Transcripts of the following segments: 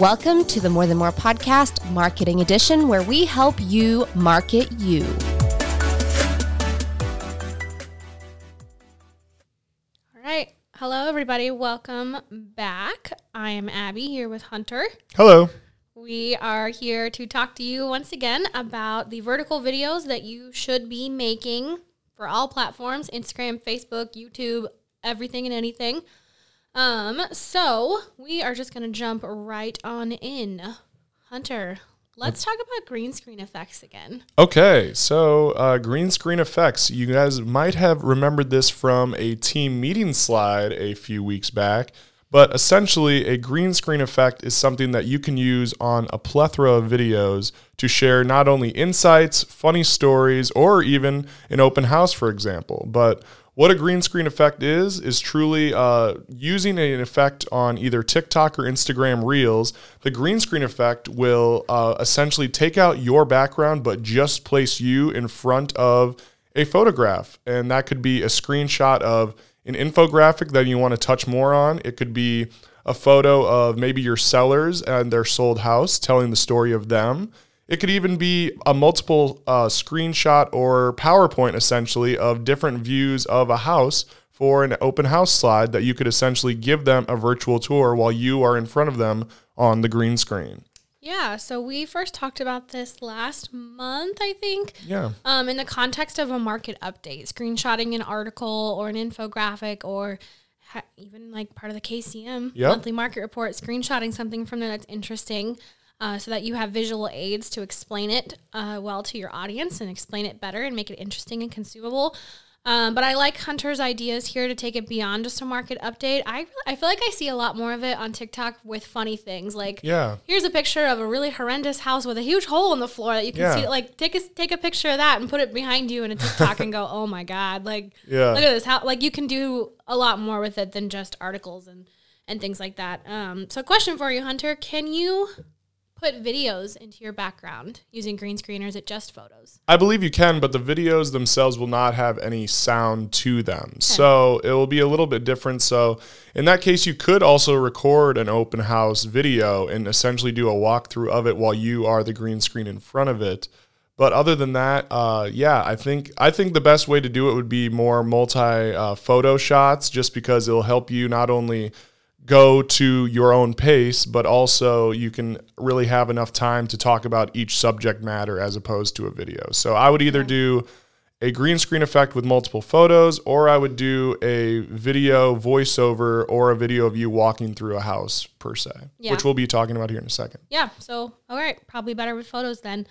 Welcome to the More Than More podcast, Marketing Edition, where we help you market you. All right. Hello, everybody. Welcome back. I am Abby here with Hunter. Hello. We are here to talk to you once again about the vertical videos that you should be making for all platforms Instagram, Facebook, YouTube, everything and anything. Um, so we are just gonna jump right on in. Hunter, let's talk about green screen effects again. Okay, so uh, green screen effects. You guys might have remembered this from a team meeting slide a few weeks back, but essentially, a green screen effect is something that you can use on a plethora of videos to share not only insights, funny stories, or even an open house, for example. But what a green screen effect is, is truly uh, using an effect on either TikTok or Instagram Reels. The green screen effect will uh, essentially take out your background, but just place you in front of a photograph. And that could be a screenshot of an infographic that you want to touch more on. It could be a photo of maybe your sellers and their sold house, telling the story of them. It could even be a multiple uh, screenshot or PowerPoint essentially of different views of a house for an open house slide that you could essentially give them a virtual tour while you are in front of them on the green screen. Yeah, so we first talked about this last month, I think. Yeah. Um, in the context of a market update, screenshotting an article or an infographic or ha- even like part of the KCM Yep. monthly market report, screenshotting something from there that's interesting. Uh, so that you have visual aids to explain it uh, well to your audience and explain it better and make it interesting and consumable. Um, but I like Hunter's ideas here to take it beyond just a market update. I I feel like I see a lot more of it on TikTok with funny things like Yeah. here's a picture of a really horrendous house with a huge hole in the floor that you can Yeah. see. Like, take a take a picture of that and put it behind you in a TikTok and go, oh my god, like, Yeah. look at this house. Like, you can do a lot more with it than just articles and and things like that. Um, so, a question for you, Hunter: Can you put videos into your background using green screen, or is it just photos? I believe you can, but the videos themselves will not have any sound to them. So it will be a little bit different. So in that case, you could also record an open house video and essentially do a walkthrough of it while you are the green screen in front of it. But other than that, uh, yeah, I think I think the best way to do it would be more multi uh, photo shots, just because it'll help you not only go to your own pace, but also you can really have enough time to talk about each subject matter as opposed to a video. So I would either do a green screen effect with multiple photos, or I would do a video voiceover or a video of you walking through a house per se, Yeah. which we'll be talking about here in a second. Yeah. So, all right, probably better with photos then.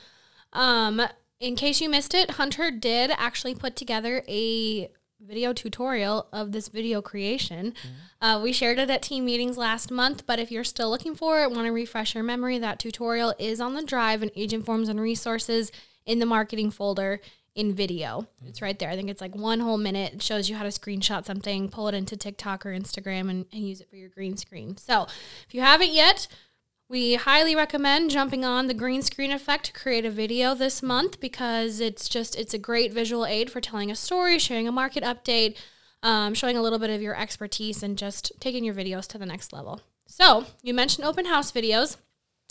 Um, in case you missed it, Hunter did actually put together a video tutorial of this video creation. Uh, we shared it at team meetings last month, but if you're still looking for it, want to refresh your memory, that tutorial is on the drive in agent forms and resources in the marketing folder in video. It's right there. I think it's like one whole minute. It shows you how to screenshot something, pull it into TikTok or Instagram, and, and use it for your green screen. So if you haven't yet, we highly recommend jumping on the green screen effect to create a video this month because it's just it's a great visual aid for telling a story, sharing a market update, um, showing a little bit of your expertise, and just taking your videos to the next level. So you mentioned open house videos.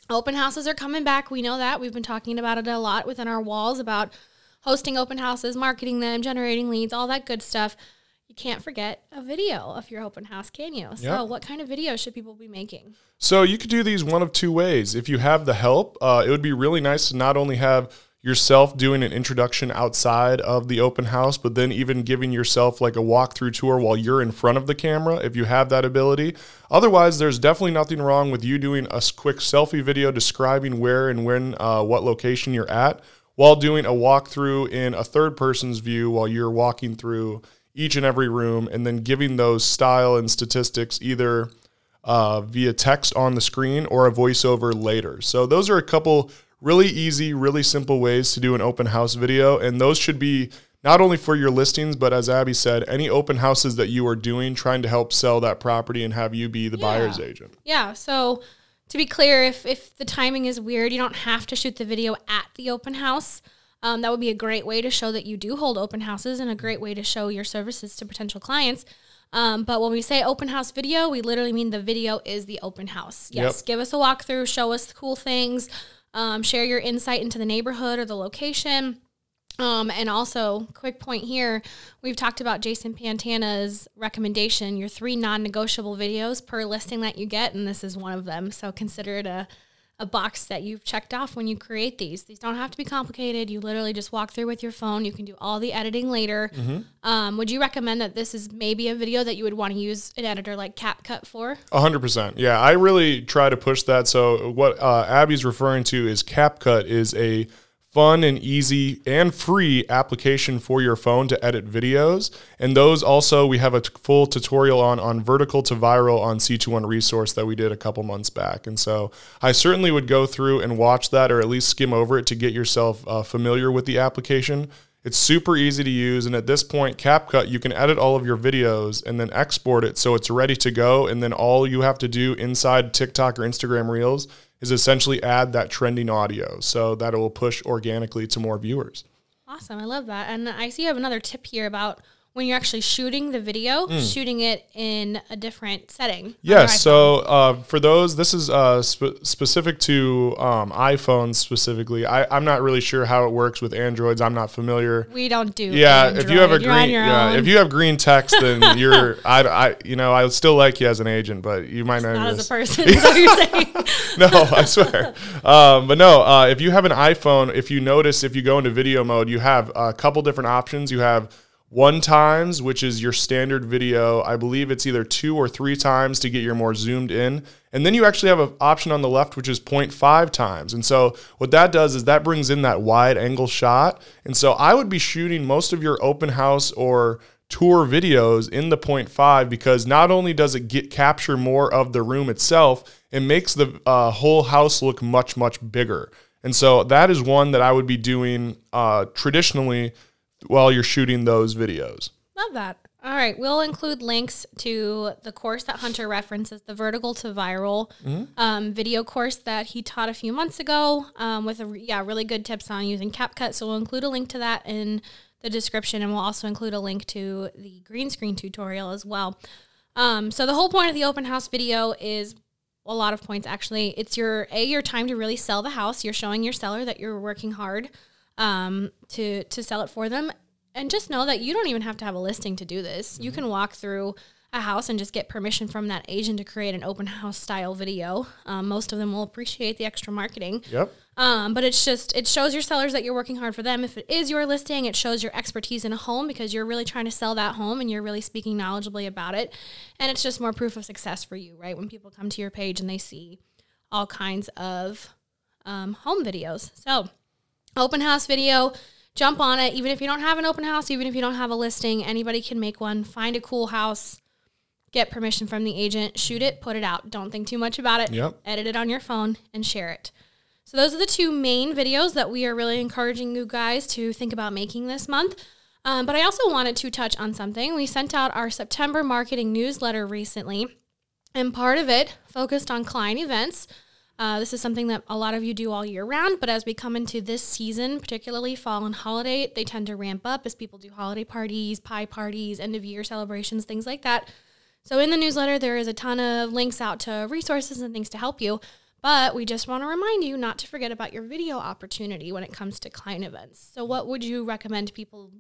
Open houses are coming back. We know that. We've been talking about it a lot within our walls about hosting open houses, marketing them, generating leads, all that good stuff. You can't forget a video of your open house, can you? So, Yep. what kind of videos should people be making? So you could do these one of two ways. If you have the help, uh, it would be really nice to not only have yourself doing an introduction outside of the open house, but then even giving yourself like a walkthrough tour while you're in front of the camera, if you have that ability. Otherwise, there's definitely nothing wrong with you doing a quick selfie video describing where and when, uh, what location you're at, while doing a walkthrough in a third person's view while you're walking through each and every room, and then giving those style and statistics either uh, via text on the screen or a voiceover later. So those are a couple really easy, really simple ways to do an open house video, and those should be not only for your listings, but as Abby said, any open houses that you are doing, trying to help sell that property and have you be the buyer's agent. Yeah. So to be clear, if if the timing is weird, you don't have to shoot the video at the open house. Um, that would be a great way to show that you do hold open houses and a great way to show your services to potential clients. Um, but when we say open house video, we literally mean the video is the open house. Yes, Yep. give us a walkthrough, show us cool things, um, share your insight into the neighborhood or the location. Um, and also, quick point here, we've talked about Jason Pantana's recommendation, your three non-negotiable videos per listing that you get, and this is one of them. So consider it a, a box that you've checked off when you create these. These don't have to be complicated. You literally just walk through with your phone. You can do all the editing later. Um, would you recommend that this is maybe a video that you would want to use an editor like CapCut for? A hundred percent. Yeah, I really try to push that. So what uh, Abby's referring to is CapCut is a fun and easy and free application for your phone to edit videos. And those also we have a t- full tutorial on on vertical to viral on C21 resource that we did a couple months back. And so I certainly would go through and watch that or at least skim over it to get yourself uh, familiar with the application. It's super easy to use. And at this point, CapCut, you can edit all of your videos and then export it so it's ready to go. And then all you have to do inside TikTok or Instagram Reels is essentially add that trending audio so that it will push organically to more viewers. Awesome. I love that. And I see you have another tip here about when you're actually shooting the video, shooting it in a different setting. Yes. So uh, for those, this is uh, spe- specific to um, iPhones specifically. I, I'm not really sure how it works with Androids. I'm not familiar. we don't do. Yeah, if you have a You're green, yeah, own. if you have green text, then you're, I, I, you know, I still like you as an agent, but you might not. not even- as a person. Is what you're saying. no, I swear. Um, but no, uh, if you have an iPhone, if you notice, if you go into video mode, you have a couple different options. You have one times, which is your standard video. I believe it's either two or three times to get your more zoomed in. And then you actually have an option on the left, which is 0.5 times. And so what that does is that brings in that wide angle shot. And so I would be shooting most of your open house or tour videos in the 0.5 because not only does it get capture more of the room itself, it makes the uh, whole house look much much bigger. And so that is one that I would be doing uh, traditionally while you're shooting those videos. Love that. All right, we'll include links to the course that Hunter references, the vertical to viral um, video course that he taught a few months ago, um, with a yeah really good tips on using CapCut. So we'll include a link to that in the description, and we'll also include a link to the green screen tutorial as well. Um, so the whole point of the open house video is a lot of points actually. It's your a your time to really sell the house. You're showing your seller that you're working hard um, to to sell it for them. And just know that you don't even have to have a listing to do this. You can walk through a house and just get permission from that agent to create an open house style video. Um, most of them will appreciate the extra marketing. Yep. Um, but it's just it shows your sellers that you're working hard for them. If it is your listing, it shows your expertise in a home because you're really trying to sell that home and you're really speaking knowledgeably about it. And it's just more proof of success for you, right? When people come to your page and they see all kinds of um, home videos. So open house video jump on it. Even if you don't have an open house even if you don't have a listing anybody can make one. Find a cool house get permission from the agent shoot it put it out. Don't think too much about it. Yep. edit it on your phone and share it. So those are the two main videos that we are really encouraging you guys to think about making this month. Um, but i also wanted to touch on something. We sent out our september marketing newsletter recently and part of it focused on client events uh, this is something that a lot of you do all year round, but as we come into this season, particularly fall and holiday, they tend to ramp up as people do holiday parties, pie parties, end of year celebrations, things like that. So in the newsletter, there is a ton of links out to resources and things to help you. But we just want to remind you not to forget about your video opportunity when it comes to client events. So what would you recommend people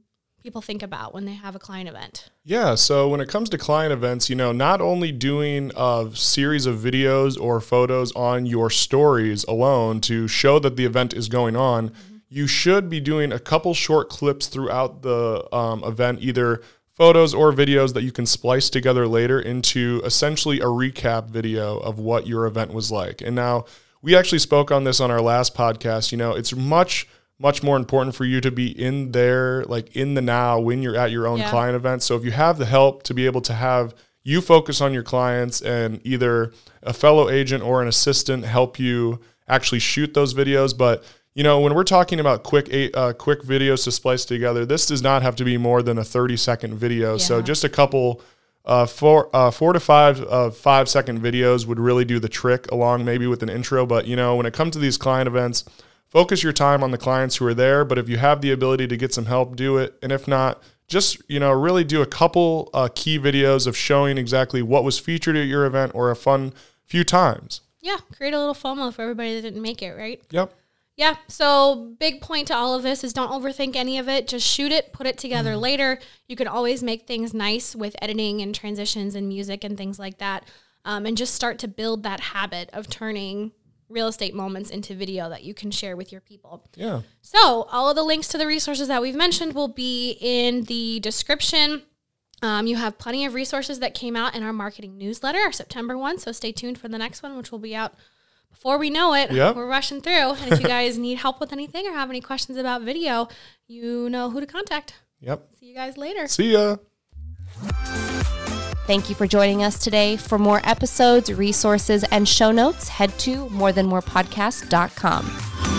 people think about when they have a client event? Yeah, so when it comes to client events, you know, not only doing a series of videos or photos on your stories alone to show that the event is going on, you should be doing a couple short clips throughout the um, event, either photos or videos that you can splice together later into essentially a recap video of what your event was like. And now we actually spoke on this on our last podcast. You know, it's much much more important for you to be in there, like in the now when you're at your own Yeah. client event. So if you have the help to be able to have you focus on your clients and either a fellow agent or an assistant help you actually shoot those videos, but you know when we're talking about quick eight, uh, quick videos to splice together, this does not have to be more than a 30 second video. So just a couple uh, four uh, four to five uh, five second videos would really do the trick along maybe with an intro. But you know when it comes to these client events, focus your time on the clients who are there. But if you have the ability to get some help, do it. And if not, just you know really do a couple uh, key videos of showing exactly what was featured at your event or a fun few times. Yeah, create a little FOMO for everybody that didn't make it, right? Yep. Yeah. So, big point to all of this is don't overthink any of it. Just shoot it, put it together Mm-hmm. later. You can always make things nice with editing and transitions and music and things like that. Um, and just start to build that habit of turning real estate moments into video that you can share with your people. Yeah. So, all of the links to the resources that we've mentioned will be in the description. Um, you have plenty of resources that came out in our marketing newsletter, our September one. So, stay tuned for the next one, which will be out before we know it. Yep. We're rushing through. And if you guys need help with anything or have any questions about video, you know who to contact. Yep. See you guys later. See ya. Thank you for joining us today. For more episodes, resources, and show notes, head to morethanmorepodcast.com.